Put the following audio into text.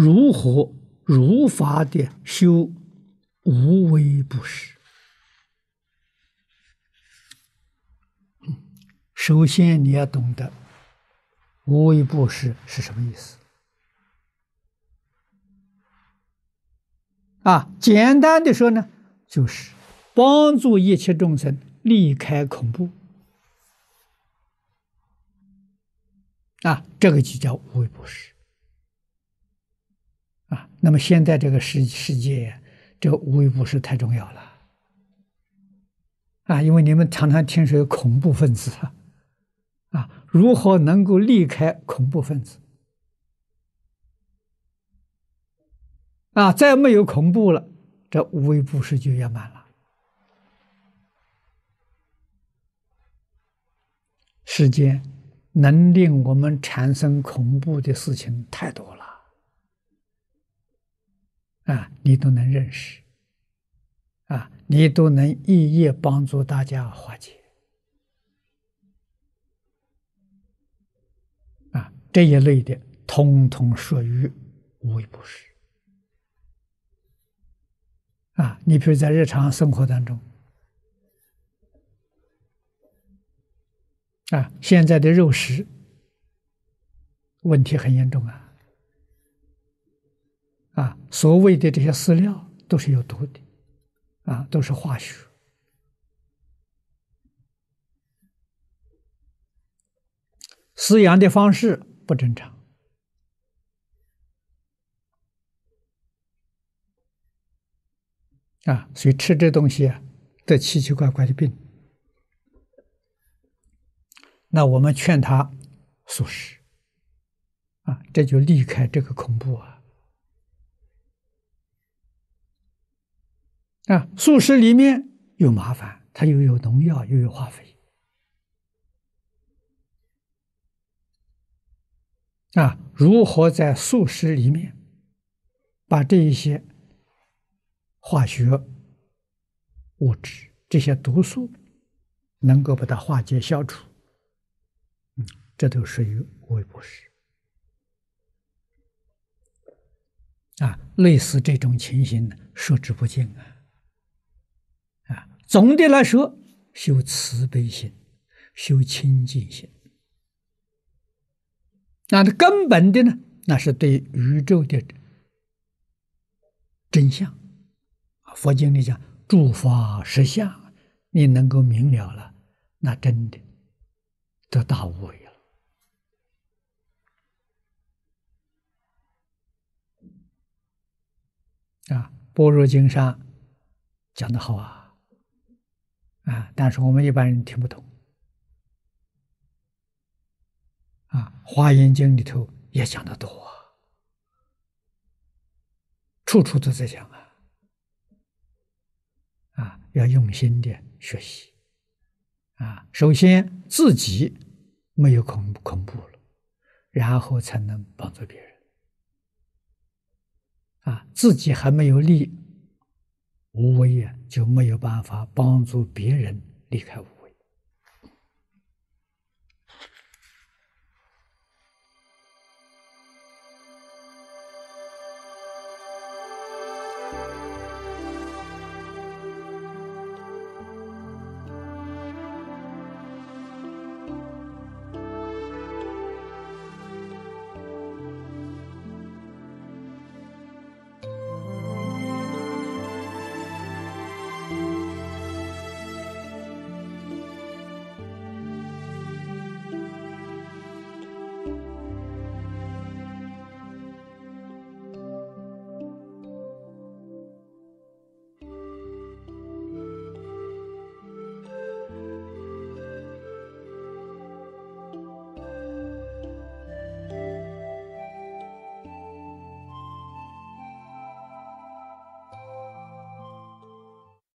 如何如法的修无为布施？首先你要懂得无为布施是什么意思啊？简单的说呢，就是帮助一切众生离开恐怖。啊，这个就叫无为布施。啊，那么现在这个世世界，这个无为布施太重要了。啊，因为你们常常听说有恐怖分子啊，如何能够离开恐怖分子？啊，再没有恐怖了，这无为布施就圆满了。世间。能令我们产生恐怖的事情太多了，啊，你都能认识，啊，你都能一一帮助大家化解，啊，这一类的通通属于无为布施，啊，你比如在日常生活当中。啊，现在的肉食问题很严重啊！啊，所谓的这些饲料都是有毒的，啊，都是化学，饲养的方式不正常，啊，所以吃这东西啊，得奇奇怪怪的病。那我们劝他素食啊，这就离开这个恐怖啊！啊，素食里面有麻烦，它又有农药，又有化肥啊！如何在素食里面把这一些化学物质、这些毒素能够把它化解、消除？嗯这都属于无为布施啊，类似这种情形呢，数之不尽啊。总的来说，修慈悲心，修清净心，那它根本的呢，那是对宇宙的真相。佛经里讲诸法实相，你能够明了了，那真的得大无畏了。啊，《般若经》上讲的好啊，啊，但是我们一般人听不懂。啊，《华严经》里头也讲得多，处处都在讲啊，啊，要用心的学习，啊，首先自己没有恐恐怖了，然后才能帮助别人。啊，自己还没有立无为啊，就没有办法帮助别人离开我。